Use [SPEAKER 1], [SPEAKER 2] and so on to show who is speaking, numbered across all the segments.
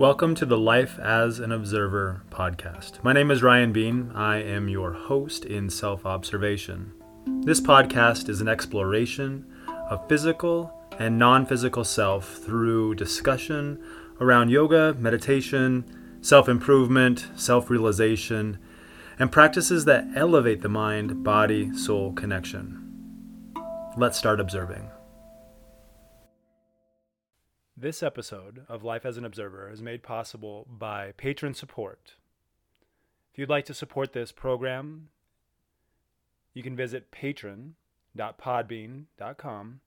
[SPEAKER 1] Welcome to the Life as an Observer podcast. My name is Ryan Bean. I am your host in self observation. This podcast is an exploration of physical and non physical self through discussion around yoga, meditation, self improvement, self realization, and practices that elevate the mind body soul connection. Let's start observing. This episode of Life as an Observer is made possible by patron support. If you'd like to support this program, you can visit patron.podbean.com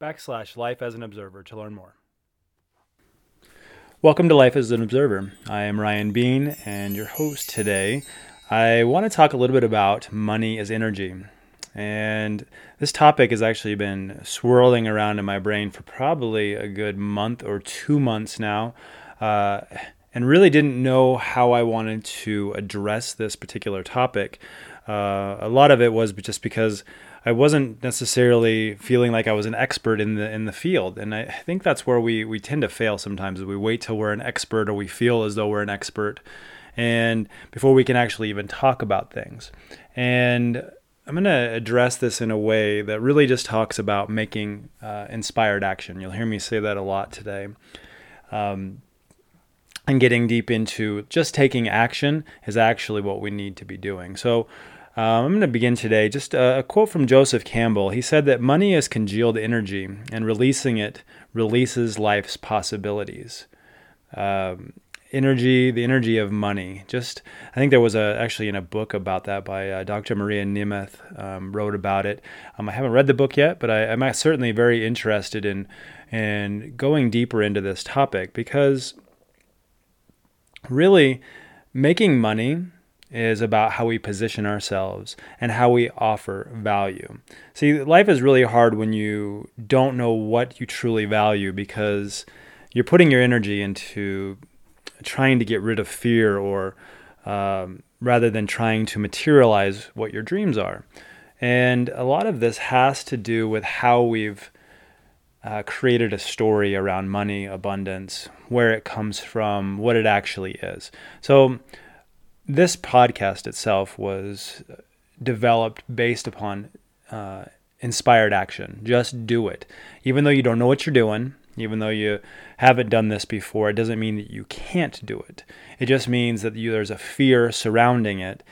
[SPEAKER 1] backslash life as an observer to learn more. Welcome to Life as an Observer. I am Ryan Bean and your host today. I want to talk a little bit about money as energy. And this topic has actually been swirling around in my brain for probably a good month or two months now. Uh, and really didn't know how I wanted to address this particular topic. Uh, a lot of it was just because I wasn't necessarily feeling like I was an expert in the in the field, and I think that's where we we tend to fail sometimes. We wait till we're an expert, or we feel as though we're an expert, and before we can actually even talk about things. And I'm going to address this in a way that really just talks about making uh, inspired action. You'll hear me say that a lot today. Um, and getting deep into just taking action is actually what we need to be doing. So, um, I'm going to begin today. Just a, a, quote from Joseph Campbell. He said that money is congealed energy, and releasing it releases life's possibilities. Um, energy, the energy of money. Just, I think there was a actually in a book about that by uh, Dr. Maria Nemeth um, wrote about it. Um, I haven't read the book yet, but I, am certainly very interested in in going deeper into this topic because really making money is about how we position ourselves and how we offer value. See, life is really hard when you don't know what you truly value because you're putting your energy into trying to get rid of fear or um, rather than trying to materialize what your dreams are. And a lot of this has to do with how we've uh, created a story around money, abundance, where it comes from, what it actually is. So, this podcast itself was developed based upon uh, inspired action. Just do it. Even though you don't know what you're doing, even though you haven't done this before, it doesn't mean that you can't do it. It just means that you, there's a fear surrounding it.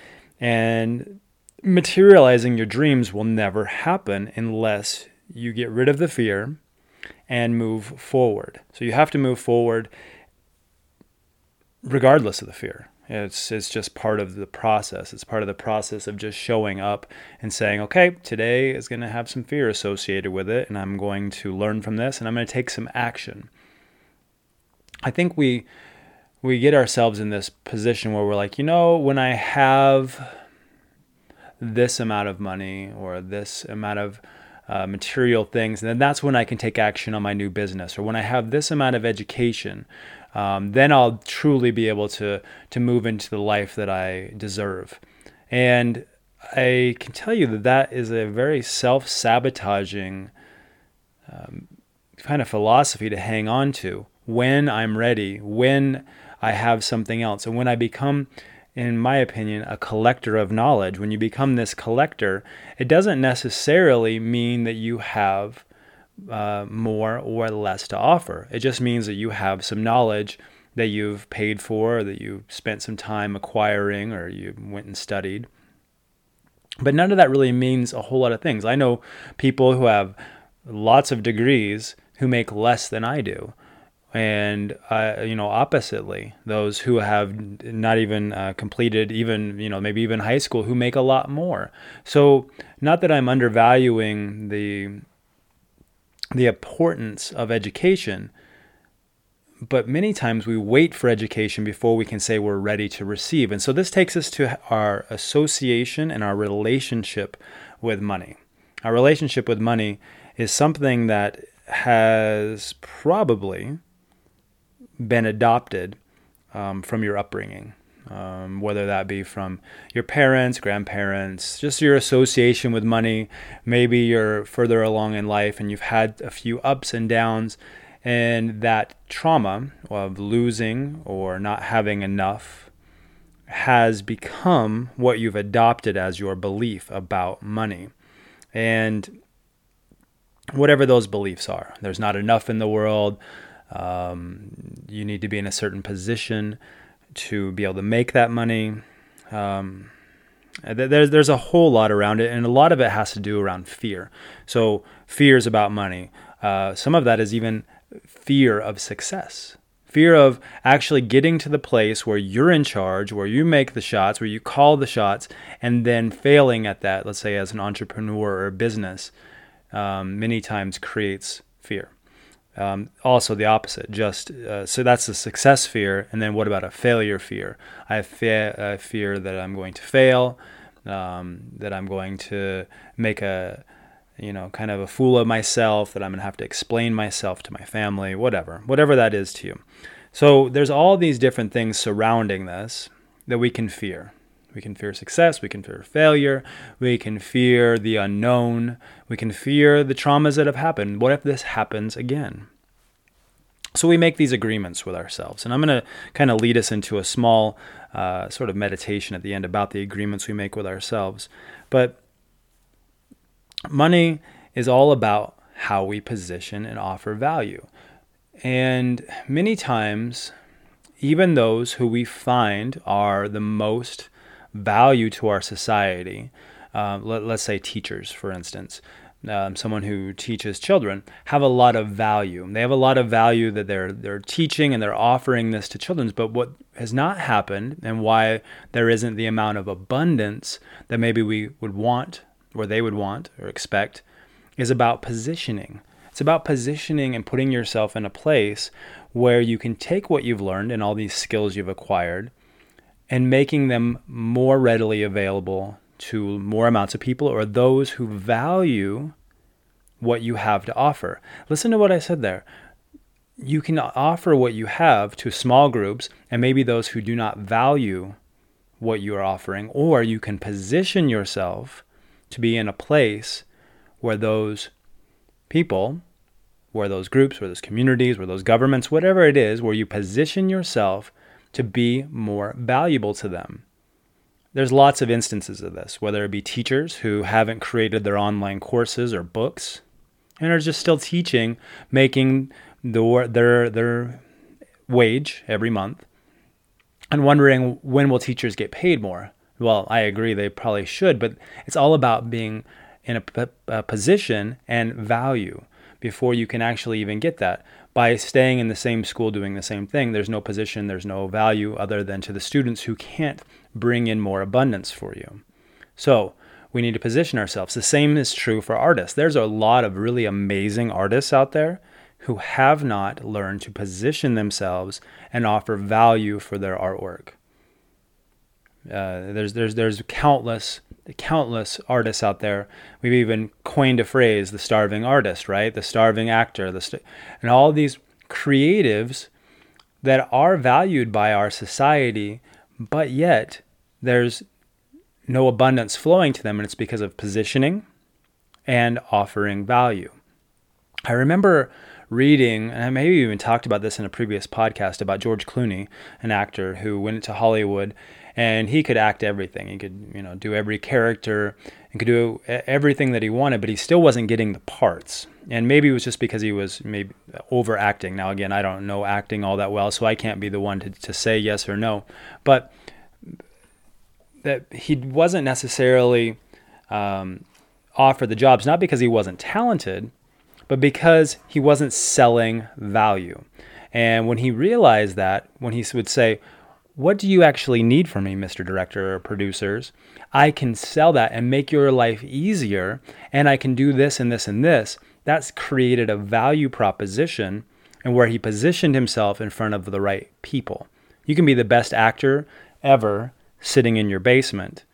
[SPEAKER 1] And materializing your dreams will never happen unless you get rid of the fear and move forward. So you have to move forward regardless of the fear. It's it's just part of the process. It's part of the process of just showing up and saying, "Okay, today is going to have some fear associated with it, and I'm going to learn from this and I'm going to take some action." I think we we get ourselves in this position where we're like, "You know, when I have this amount of money or this amount of uh, material things, and then that's when I can take action on my new business. Or when I have this amount of education, um, then I'll truly be able to to move into the life that I deserve. And I can tell you that that is a very self sabotaging um, kind of philosophy to hang on to when I'm ready, when I have something else, and when I become in my opinion, a collector of knowledge. When you become this collector, it doesn't necessarily mean that you have uh, more or less to offer. It just means that you have some knowledge that you've paid for, that you spent some time acquiring, or you went and studied. But none of that really means a whole lot of things. I know people who have lots of degrees who make less than I do and uh, you know oppositely those who have not even uh, completed even you know maybe even high school who make a lot more so not that i'm undervaluing the the importance of education but many times we wait for education before we can say we're ready to receive. And so this takes us to our association and our relationship with money. Our relationship with money is something that has probably been adopted um, from your upbringing, um, whether that be from your parents, grandparents, just your association with money. Maybe you're further along in life and you've had a few ups and downs, And that trauma of losing or not having enough has become what you've adopted as your belief about money. And whatever those beliefs are, there's not enough in the world. Um, you need to be in a certain position to be able to make that money. Um, there's there's a whole lot around it, and a lot of it has to do around fear. So fears about money. Uh, some of that is even fear of success. Fear of actually getting to the place where you're in charge, where you make the shots, where you call the shots, and then failing at that, let's say as an entrepreneur or business, um, many times creates fear. Um, also, the opposite. Just uh, so that's the success fear, and then what about a failure fear? I fe- fear that I'm going to fail, um, that I'm going to make a, you know, kind of a fool of myself, that I'm going to have to explain myself to my family, whatever, whatever that is to you. So there's all these different things surrounding this that we can fear. We can fear success, we can fear failure, we can fear the unknown, we can fear the traumas that have happened. What if this happens again? So we make these agreements with ourselves. And I'm going to kind of lead us into a small uh, sort of meditation at the end about the agreements we make with ourselves. But money is all about how we position and offer value. And many times, even those who we find are the most value to our society, uh, let, us say teachers, for instance, um, someone who teaches children, have a lot of value. They have a lot of value that they're they're teaching and they're offering this to children. But what has not happened, and why there isn't the amount of abundance that maybe we would want, or they would want or expect, is about positioning. It's about positioning and putting yourself in a place where you can take what you've learned and all these skills you've acquired and making them more readily available to more amounts of people or those who value what you have to offer. Listen to what I said there. You can offer what you have to small groups and maybe those who do not value what you are offering, or you can position yourself to be in a place where those people, where those groups, where those communities, where those governments, whatever it is, where you position yourself to be more valuable to them. There's lots of instances of this, whether it be teachers who haven't created their online courses or books and are just still teaching, making the, their, their wage every month and wondering when will teachers get paid more. Well, I agree they probably should, but it's all about being in a, a position and value before you can actually even get that by staying in the same school doing the same thing, there's no position, there's no value other than to the students who can't bring in more abundance for you. So, we need to position ourselves. The same is true for artists. There's a lot of really amazing artists out there who have not learned to position themselves and offer value for their artwork. Uh, there's there's there's countless countless artists out there. We've even coined a phrase, the starving artist, right? The starving actor, the st- and all these creatives that are valued by our society, but yet there's no abundance flowing to them, and it's because of positioning and offering value. I remember reading, and I maybe even talked about this in a previous podcast about George Clooney, an actor who went to Hollywood and he could act everything. He could, you know, do every character and could do everything that he wanted, but he still wasn't getting the parts. And maybe it was just because he was maybe overacting. Now, again, I don't know acting all that well, so I can't be the one to, to say yes or no. But that he wasn't necessarily um, offered the jobs, not because he wasn't talented, but because he wasn't selling value. And when he realized that, when he would say, what do you actually need from me, Mr. Director or producers? I can sell that and make your life easier, and I can do this and this and this. That's created a value proposition and where he positioned himself in front of the right people. You can be the best actor ever sitting in your basement,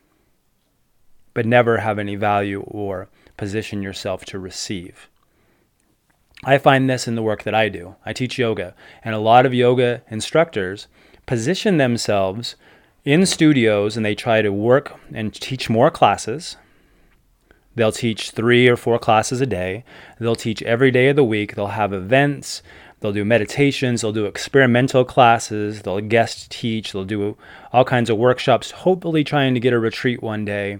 [SPEAKER 1] but never have any value or position yourself to receive. I find this in the work that I do. I teach yoga, and a lot of yoga instructors position themselves in studios and they try to work and teach more classes. They'll teach three or four classes a day. They'll teach every day of the week. They'll have events. They'll do meditations, they'll do experimental classes, they'll guest teach, they'll do all kinds of workshops, hopefully trying to get a retreat one day.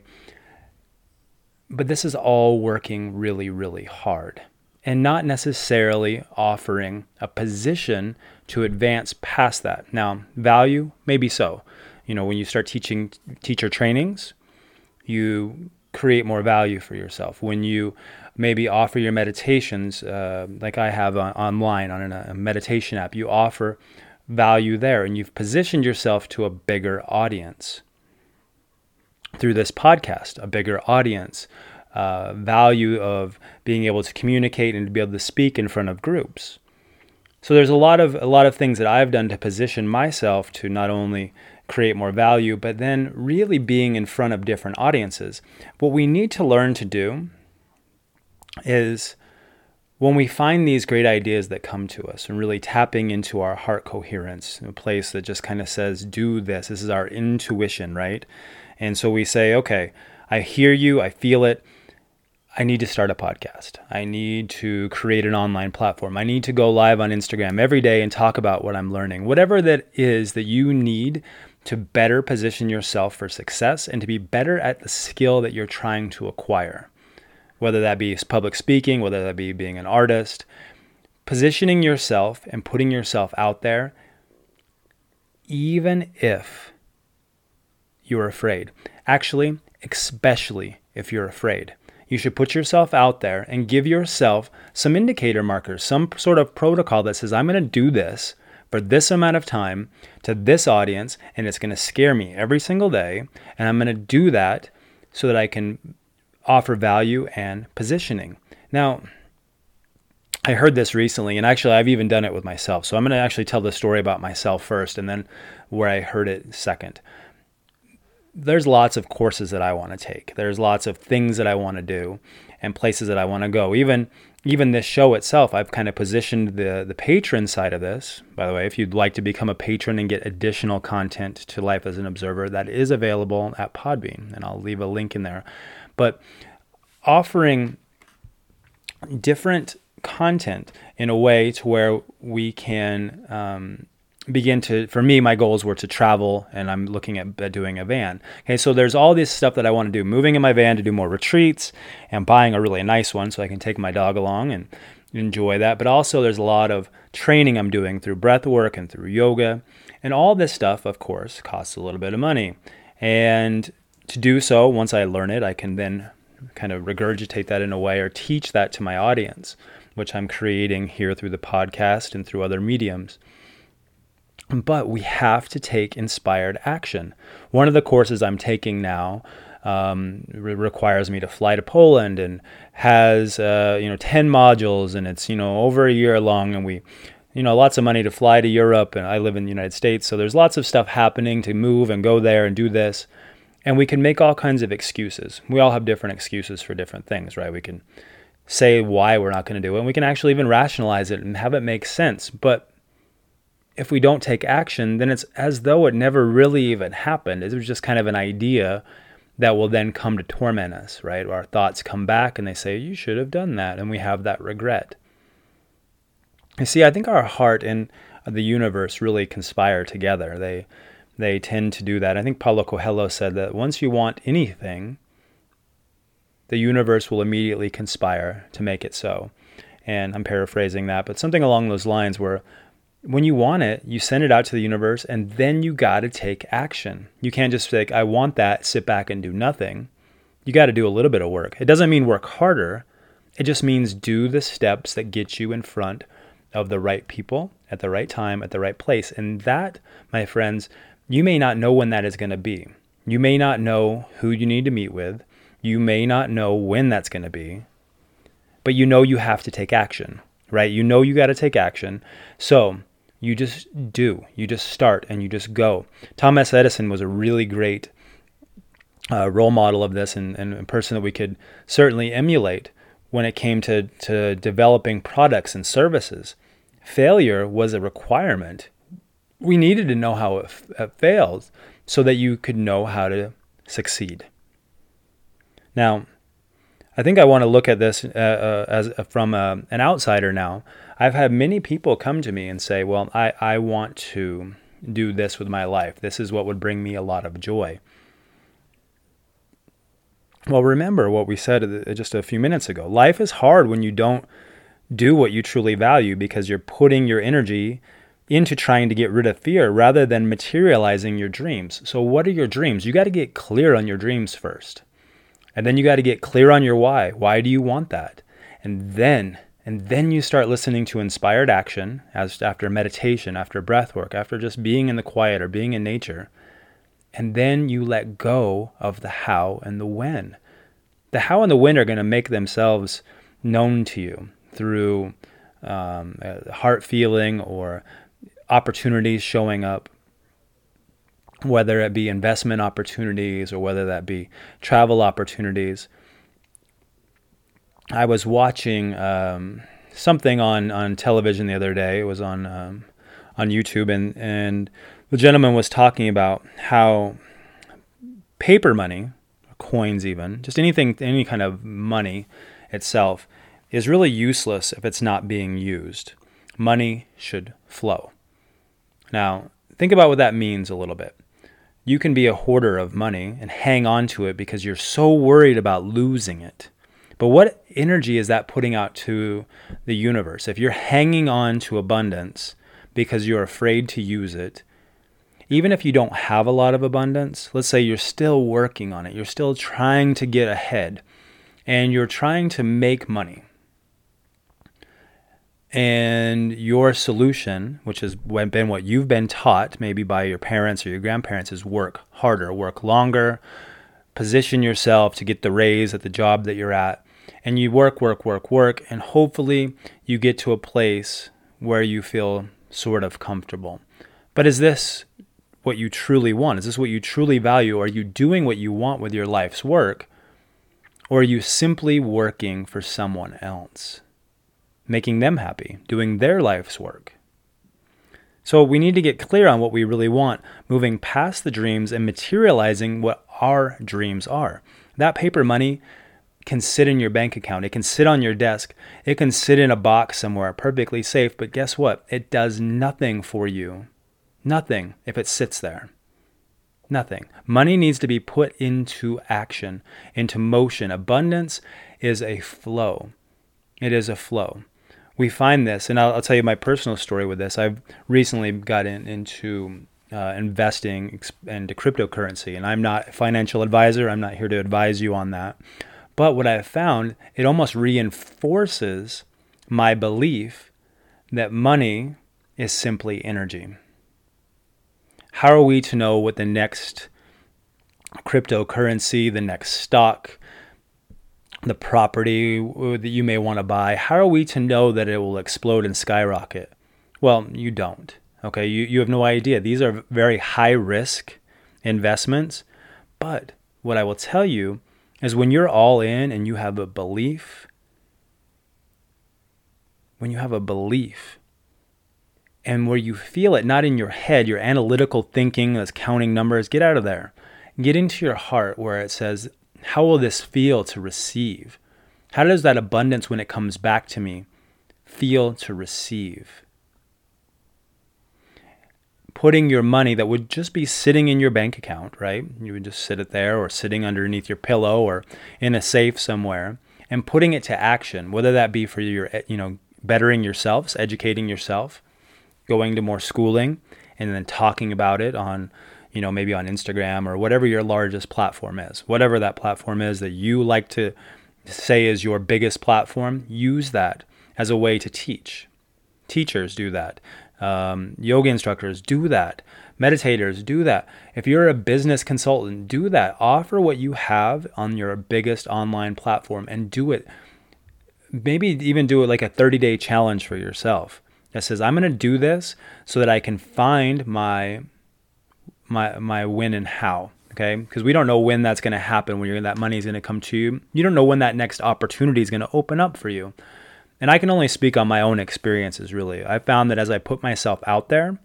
[SPEAKER 1] But this is all working really, really hard and not necessarily offering a position to advance past that. Now, value, maybe so. You know, when you start teaching teacher trainings, you create more value for yourself. When you maybe offer your meditations, uh, like I have on, online on a meditation app, you offer value there and you've positioned yourself to a bigger audience. Through this podcast, a bigger audience, uh, value of being able to communicate and to be able to speak in front of groups. So there's a lot of a lot of things that I've done to position myself to not only create more value, but then really being in front of different audiences. What we need to learn to do is when we find these great ideas that come to us and really tapping into our heart coherence, a place that just kind of says, do this. This is our intuition, right? And so we say, okay, I hear you, I feel it. I need to start a podcast. I need to create an online platform. I need to go live on Instagram every day and talk about what I'm learning. Whatever that is that you need to better position yourself for success and to be better at the skill that you're trying to acquire. Whether that be public speaking, whether that be being an artist, positioning yourself and putting yourself out there, even if you're afraid. Actually, especially if you're afraid you should put yourself out there and give yourself some indicator markers, some sort of protocol that says, I'm going to do this for this amount of time to this audience, and it's going to scare me every single day. And I'm going to do that so that I can offer value and positioning. Now, I heard this recently, and actually, I've even done it with myself. So I'm going to actually tell the story about myself first and then where I heard it second there's lots of courses that I want to take. There's lots of things that I want to do and places that I want to go. Even even this show itself, I've kind of positioned the the patron side of this. By the way, if you'd like to become a patron and get additional content to Life as an Observer, that is available at Podbean, and I'll leave a link in there. But offering different content in a way to where we can um, begin to for me my goals were to travel and i'm looking at doing a van. Okay so there's all this stuff that i want to do moving in my van to do more retreats and buying a really nice one so i can take my dog along and enjoy that. But also there's a lot of training i'm doing through breath work and through yoga. And all this stuff of course costs a little bit of money. And to do so once i learn it i can then kind of regurgitate that in a way or teach that to my audience which i'm creating here through the podcast and through other mediums but we have to take inspired action. One of the courses I'm taking now um, re- requires me to fly to Poland and has uh, you know 10 modules and it's you know over a year long and we you know lots of money to fly to Europe and I live in the United States so there's lots of stuff happening to move and go there and do this and we can make all kinds of excuses. We all have different excuses for different things, right? We can say why we're not going to do it and we can actually even rationalize it and have it make sense, but if we don't take action, then it's as though it never really even happened. It was just kind of an idea that will then come to torment us, right? Our thoughts come back and they say, You should have done that. And we have that regret. You see, I think our heart and the universe really conspire together. They they tend to do that. I think Paulo Coelho said that once you want anything, the universe will immediately conspire to make it so. And I'm paraphrasing that, but something along those lines where when you want it, you send it out to the universe and then you got to take action. You can't just say, I want that, sit back and do nothing. You got to do a little bit of work. It doesn't mean work harder, it just means do the steps that get you in front of the right people at the right time, at the right place. And that, my friends, you may not know when that is going to be. You may not know who you need to meet with. You may not know when that's going to be. But you know you have to take action, right? You know you got to take action. So, you just do. You just start and you just go. Thomas Edison was a really great uh, role model of this and, and a person that we could certainly emulate when it came to, to developing products and services. Failure was a requirement. We needed to know how it, it failed so that you could know how to succeed. Now, I think I want to look at this uh, uh, as uh, from an outsider now. I've had many people come to me and say, "Well, I, I want to do this with my life. This is what would bring me a lot of joy." Well, remember what we said uh, just a few minutes ago. Life is hard when you don't do what you truly value because you're putting your energy into trying to get rid of fear rather than materializing your dreams. So, what are your dreams? You got to get clear on your dreams first. And then you got to get clear on your why. Why do you want that? And then and then you start listening to inspired action as after meditation, after breath work, after just being in the quiet or being in nature. And then you let go of the how and the when. The how and the when are going to make themselves known to you through um, heart feeling or opportunities showing up, whether it be investment opportunities or whether that be travel opportunities. I was watching um, something on, on television the other day. It was on um, on YouTube, and and the gentleman was talking about how paper money, coins, even just anything, any kind of money itself, is really useless if it's not being used. Money should flow. Now, think about what that means a little bit. You can be a hoarder of money and hang on to it because you're so worried about losing it. But what energy is that putting out to the universe? If you're hanging on to abundance because you're afraid to use it, even if you don't have a lot of abundance, let's say you're still working on it, you're still trying to get ahead, and you're trying to make money and your solution, which has been what you've been taught, maybe by your parents or your grandparents, is work harder, work longer, position yourself to get the raise at the job that you're at. And you work, work, work, work, and hopefully you get to a place where you feel sort of comfortable. But is this what you truly want? Is this what you truly value? Are you doing what you want with your life's work? Or are you simply working for someone else? making them happy, doing their life's work. So we need to get clear on what we really want, moving past the dreams and materializing what our dreams are. That paper money can sit in your bank account, it can sit on your desk, it can sit in a box somewhere, perfectly safe, but guess what? It does nothing for you. Nothing if it sits there. Nothing. Money needs to be put into action, into motion. Abundance is a flow. It is a flow we find this, and I'll, I'll, tell you my personal story with this. I've recently gotten into uh, investing into cryptocurrency, and I'm not a financial advisor. I'm not here to advise you on that. But what I have found, it almost reinforces my belief that money is simply energy. How are we to know what the next cryptocurrency, the next stock, the property that you may want to buy, how are we to know that it will explode and skyrocket? Well, you don't. Okay, you, you have no idea. These are very high risk investments. But what I will tell you is when you're all in and you have a belief, when you have a belief, and where you feel it not in your head, your analytical thinking that's counting numbers, get out of there. Get into your heart where it says, how will this feel to receive? How does that abundance, when it comes back to me, feel to receive? Putting your money that would just be sitting in your bank account, right? You would just sit it there or sitting underneath your pillow or in a safe somewhere and putting it to action, whether that be for your, eh, you know, bettering yourselves, educating yourself, going to more schooling, and then talking about it on you know, maybe on Instagram or whatever your largest platform is, whatever that platform is that you like to say is your biggest platform, use that as a way to teach. Teachers do that. Um, yoga instructors do that. Meditators do that. If you're a business consultant, do that. Offer what you have on your biggest online platform and do it. Maybe even do it like a 30 day challenge for yourself that says, I'm going to do this so that I can find my my my when and how okay because we don't know when that's going to happen when that money is going to come to you you don't know when that next opportunity is going to open up for you and i can only speak on my own experiences really i found that as i put myself out there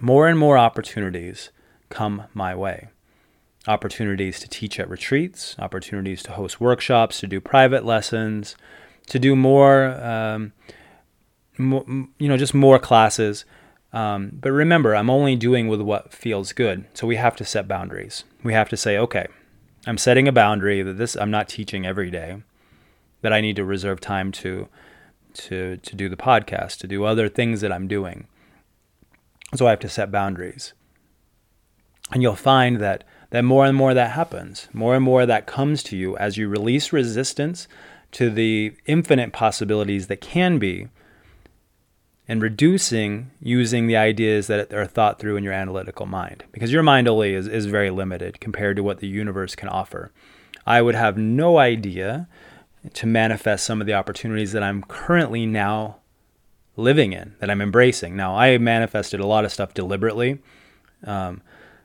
[SPEAKER 1] more and more opportunities come my way opportunities to teach at retreats, opportunities to host workshops, to do private lessons, to do more, um, you know, just more classes. Um, but remember, I'm only doing with what feels good. So we have to set boundaries. We have to say, okay, I'm setting a boundary that this I'm not teaching every day, that I need to reserve time to to to do the podcast, to do other things that I'm doing. So I have to set boundaries. And you'll find that that more and more that happens. More and more that comes to you as you release resistance to the infinite possibilities that can be and reducing using the ideas that are thought through in your analytical mind because your mind only is, is very limited compared to what the universe can offer. I would have no idea to manifest some of the opportunities that I'm currently now living in, that I'm embracing. Now, I manifested a lot of stuff deliberately, um,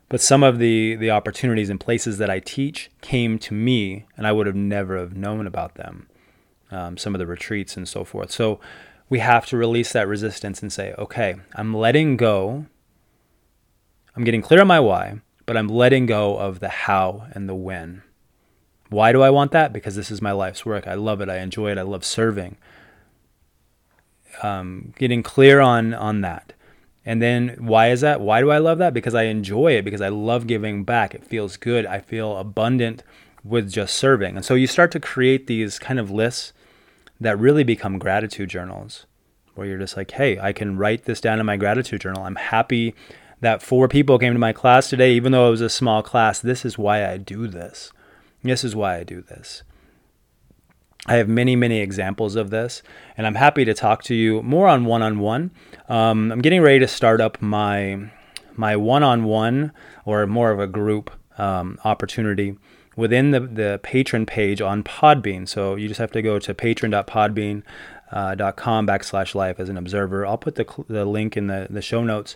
[SPEAKER 1] but some of the the opportunities and places that I teach came to me, and I would have never have known about them. Um, some of the retreats and so forth. So we have to release that resistance and say, okay, I'm letting go. I'm getting clear on my why, but I'm letting go of the how and the when. Why do I want that? Because this is my life's work. I love it. I enjoy it. I love serving. Um, getting clear on on that. And then why is that? Why do I love that? Because I enjoy it, because I love giving back. It feels good. I feel abundant with just serving. And so you start to create these kind of lists that really become gratitude journals where you're just like, hey, I can write this down in my gratitude journal. I'm happy that four people came to my class today, even though it was a small class. This is why I do this. This is why I do this. I have many, many examples of this, and I'm happy to talk to you more on one on one. I'm getting ready to start up my my one on one or more of a group um, opportunity within the, the patron page on Podbean. So you just have to go to patron.podbean.com uh, backslash life as an observer. I'll put the, the link in the, the show notes.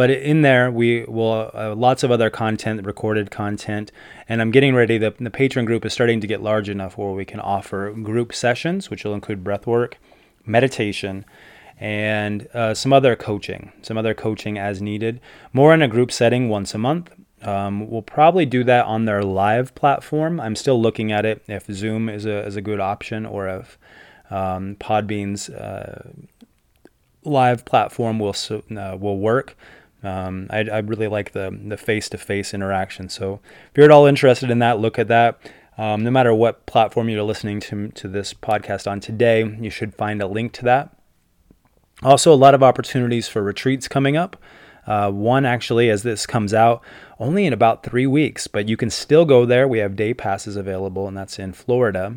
[SPEAKER 1] But in there, we will uh, lots of other content, recorded content, and I'm getting ready. The, the patron group is starting to get large enough where we can offer group sessions, which will include breath work, meditation, and uh, some other coaching, some other coaching as needed. More in a group setting once a month, um, we'll probably do that on their live platform. I'm still looking at it if Zoom is a, is a good option or if um, Podbean's uh, live platform will uh, will work. Um, I, I, really like the the face to face interaction. So if you're at all interested in that, look at that. Um, no matter what platform you're listening to to this podcast on today, you should find a link to that. Also, a lot of opportunities for retreats coming up. Uh, one actually, as this comes out, only in about three weeks, but you can still go there. We have day passes available, and that's in Florida.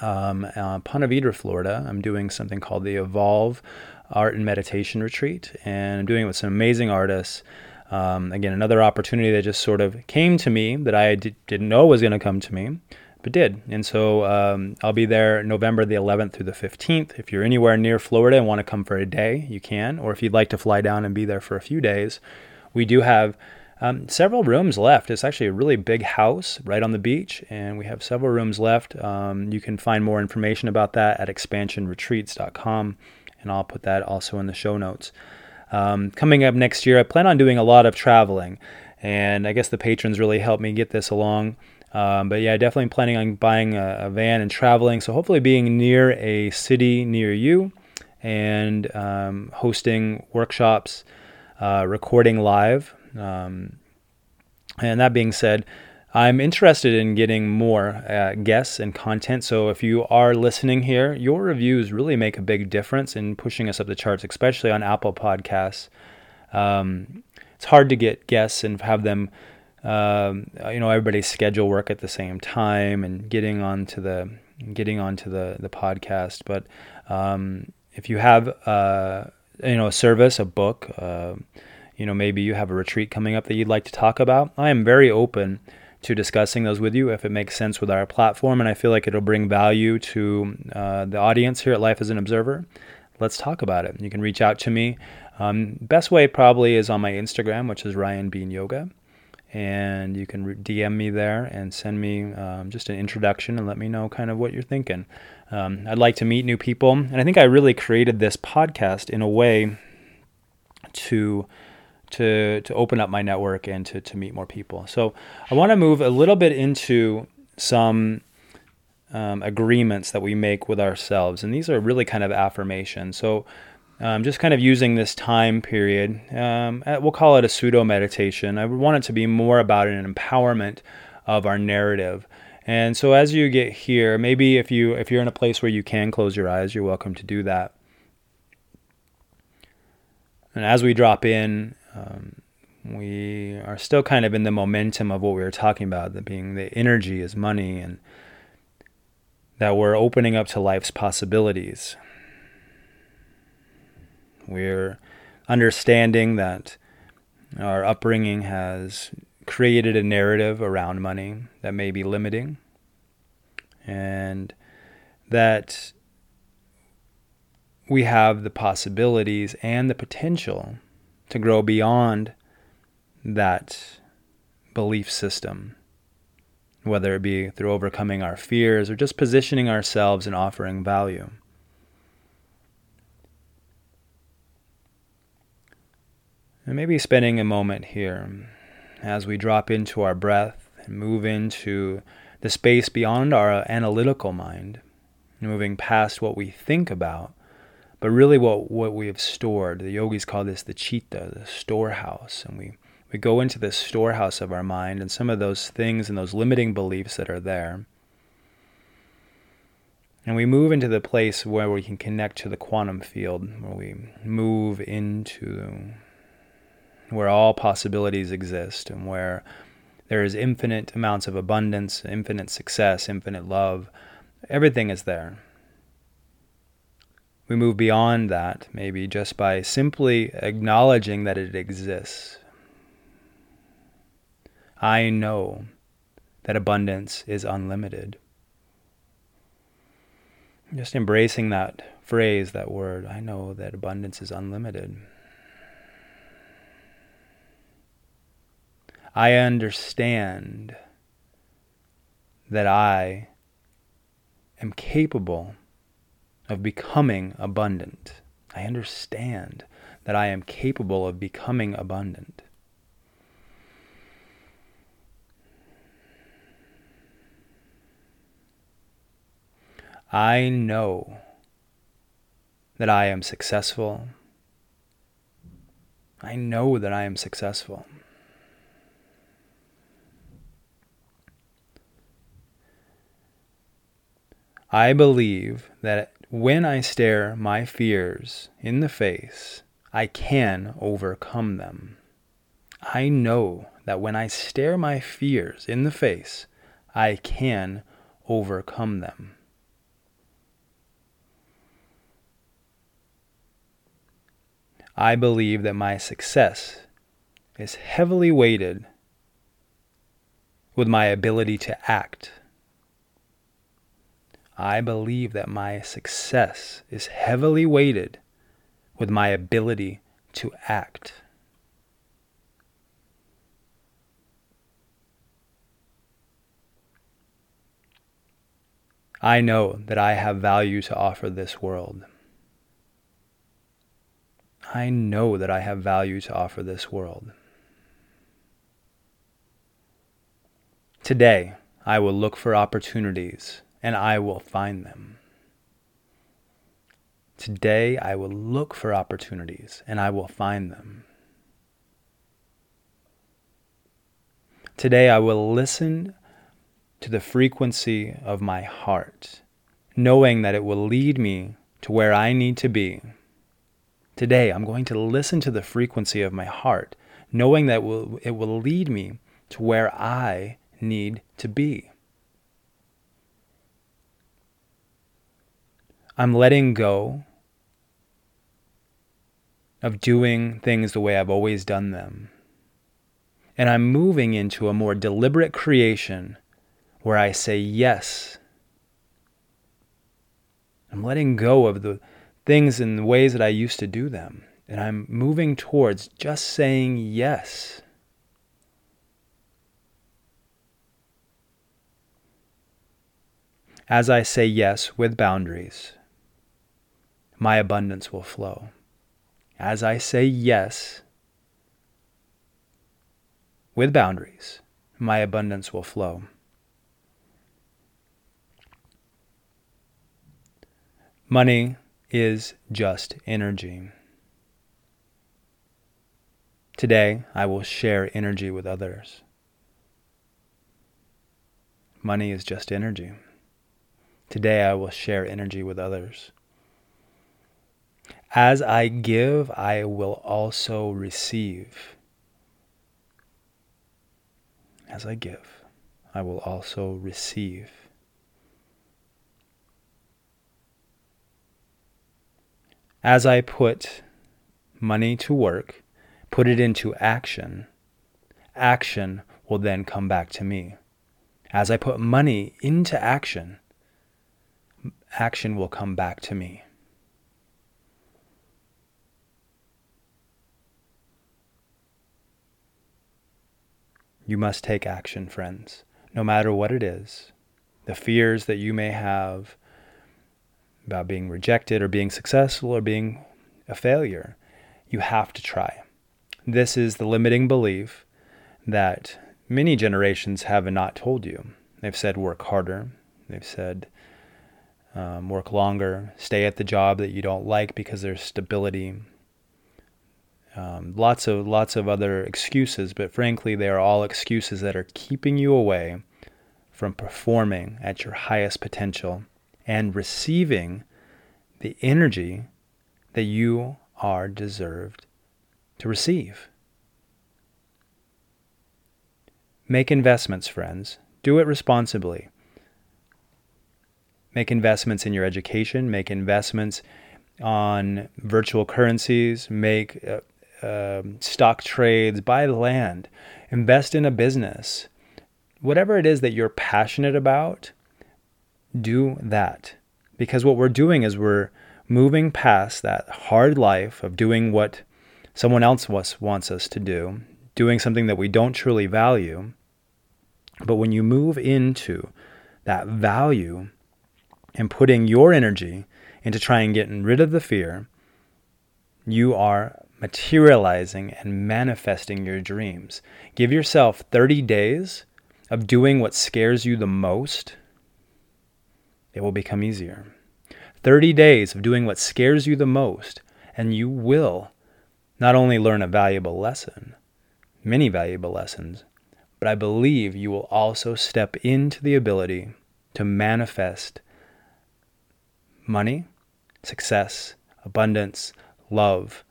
[SPEAKER 1] Um, uh, Vedra, Florida. I'm doing something called the Evolve Art and Meditation Retreat, and I'm doing it with some amazing artists. Um, again, another opportunity that just sort of came to me that I d- didn't know was going to come to me, but did. And so um, I'll be there November the 11th through the 15th. If you're anywhere near Florida and want to come for a day, you can. Or if you'd like to fly down and be there for a few days, we do have um, several rooms left. It's actually a really big house right on the beach, and we have several rooms left. Um, you can find more information about that at expansionretreats.com, and I'll put that also in the show notes. Um, coming up next year, I plan on doing a lot of traveling, and I guess the patrons really helped me get this along. Um, but yeah, definitely planning on buying a, a, van and traveling. So hopefully, being near a city near you and um, hosting workshops, uh, recording live um, and that being said, I'm interested in getting more uh, guests and content. So if you are listening here, your reviews really make a big difference in pushing us up the charts, especially on Apple Podcasts. Um, it's hard to get guests and have them, um, you know, everybody's schedule work at the same time and getting onto the getting onto the the podcast. But um, if you have, uh, you know, a service, a book. Uh, you know, maybe you have a retreat coming up that you'd like to talk about, I am very open to discussing those with you if it makes sense with our platform and I feel like it'll bring value to uh, the audience here at Life as an Observer. Let's talk about it. You can reach out to me. Um, best way probably is on my Instagram, which is Ryan Bean Yoga. And you can DM me there and send me um, just an introduction and let me know kind of what you're thinking. Um, I'd like to meet new people. And I think I really created this podcast in a way to to to open up my network and to to meet more people. So I want to move a little bit into some um, agreements that we make with ourselves, and these are really kind of affirmations. So. Um, just kind of using this time period, um, we'll call it a pseudo meditation. I want it to be more about an empowerment of our narrative. And so as you get here, maybe if you if you're in a place where you can close your eyes, you're welcome to do that. And as we drop in, um, we are still kind of in the momentum of what we were talking about, that being the energy is money, and that we're opening up to life's possibilities. We're understanding that our upbringing has created a narrative around money that may be limiting, and that we have the possibilities and the potential to grow beyond that belief system, whether it be through overcoming our fears or just positioning ourselves and offering value. And maybe spending a moment here as we drop into our breath and move into the space beyond our analytical mind, moving past what we think about but really, what, what we have stored, the yogis call this the chitta, the storehouse. And we, we go into the storehouse of our mind and some of those things and those limiting beliefs that are there. And we move into the place where we can connect to the quantum field, where we move into where all possibilities exist and where there is infinite amounts of abundance, infinite success, infinite love. Everything is there we move beyond that, maybe just by simply acknowledging that it exists. I know that abundance is unlimited. Just embracing that phrase, that word, I know that abundance is unlimited. I understand that I am capable of becoming abundant. I understand that I am capable of becoming abundant. I know that I am successful. I know that I am successful. I believe that when I stare my fears in the face, I can overcome them. I know that when I stare my fears in the face, I can overcome them. I believe that my success is heavily weighted with my ability to act I believe that my success is heavily weighted with my ability to act. I know that I have value to offer this world. I know that I have value to offer this world. Today, I will look for opportunities and I will find them. Today, I will look for opportunities and I will find them. Today, I will listen to the frequency of my heart, knowing that it will lead me to where I need to be. Today, I'm going to listen to the frequency of my heart, knowing that it will, lead me to where I need to be. I'm letting go of doing things the way I've always done them. And I'm moving into a more deliberate creation where I say yes. I'm letting go of the things and the ways that I used to do them. And I'm moving towards just saying yes. As I say yes with boundaries, my abundance will flow. As I say yes, with boundaries, my abundance will flow. Money is just energy. Today, I will share energy with others. Money is just energy. Today, I will share energy with others. As I give, I will also receive. As I give, I will also receive. As I put money to work, put it into action, action will then come back to me. As I put money into action, action will come back to me. You must take action, friends, no matter what it is. The fears that you may have about being rejected or being successful or being a failure, you have to try. This is the limiting belief that many generations have not told you. They've said work harder. They've said um, work longer, stay at the job that you don't like because there's stability, um, lots of lots of other excuses, but frankly, they are all excuses that are keeping you away from performing at your highest potential and receiving the energy that you are deserved to receive. Make investments, friends. Do it responsibly. Make investments in your education, make investments on virtual currencies, make uh, um, stock trades, buy land, invest in a business. Whatever it is that you're passionate about, do that. Because what we're doing is we're moving past that hard life of doing what someone else wants us to do, doing something that we don't truly value. But when you move into that value and putting your energy into trying and getting rid of the fear, you are materializing and manifesting your dreams. Give yourself 30 days of doing what scares you the most. It will become easier. 30 days of doing what scares you the most, and you will not only learn a valuable lesson, many valuable lessons, but I believe you will also step into the ability to manifest money, success, abundance, love,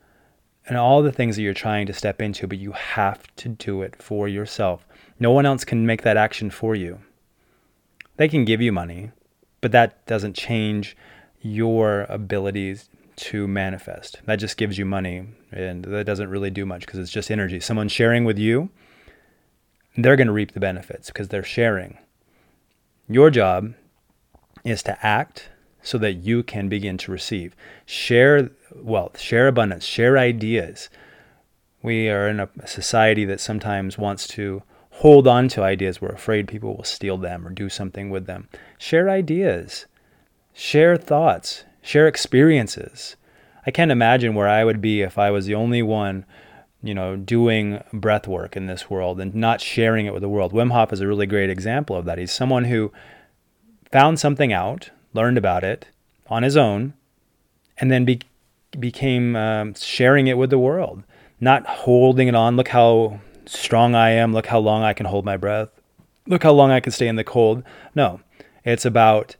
[SPEAKER 1] and all the things that you're trying to step into, but you have to do it for yourself. No one else can make that action for you. They can give you money, but that doesn't change your abilities to manifest. That just gives you money, and that doesn't really do much because it's just energy. Someone sharing with you, they're going to reap the benefits because they're sharing. Your job is to act so that you can begin to receive. Share wealth, share abundance, share ideas. We are in a society that sometimes wants to hold on to ideas. We're afraid people will steal them or do something with them. Share ideas, share thoughts, share experiences. I can't imagine where I would be if I was the only one, you know, doing breath work in this world and not sharing it with the world. Wim Hof is a really great example of that. He's someone who found something out, learned about it on his own, and then be, became um, sharing it with the world, not holding it on. Look how strong I am. Look how long I can hold my breath. Look how long I can stay in the cold. No, it's about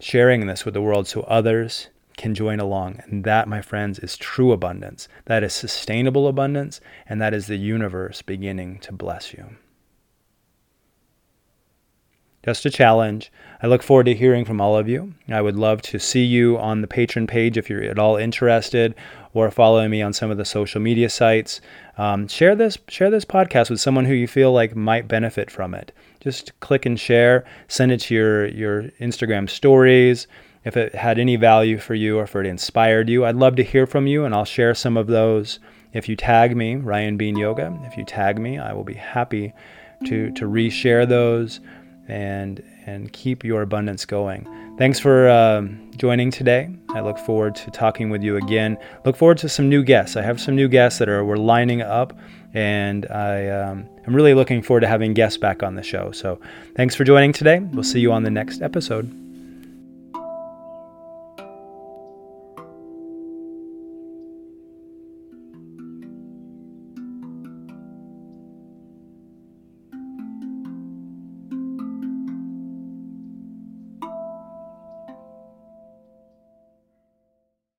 [SPEAKER 1] sharing this with the world so others can join along. And that, my friends, is true abundance. That is sustainable abundance. And that is the universe beginning to bless you just a challenge. I look forward to hearing from all of you. I would love to see you on the Patreon page if you're at all interested, or following me on some of the social media sites. Um, share this share this podcast with someone who you feel like might benefit from it. Just click and share. Send it to your your Instagram stories. If it had any value for you or if it inspired you, I'd love to hear from you, and I'll share some of those. If you tag me, Ryan Bean Yoga, if you tag me, I will be happy to to reshare those and and keep your abundance going. thanks for uh, joining today. I look forward to talking with you again. Look forward to some new guests. I have some new guests that are we're lining up, and I um, I'm really looking forward to having guests back on the show. So thanks for joining today. We'll see you on the next episode.